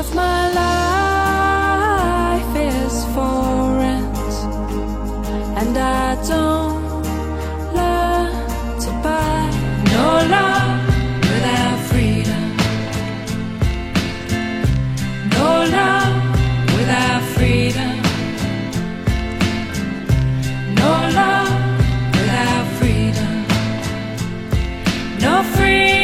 if my life is for rent and I don't learn to buy no love without freedom, no love without freedom, no love without freedom, no freedom.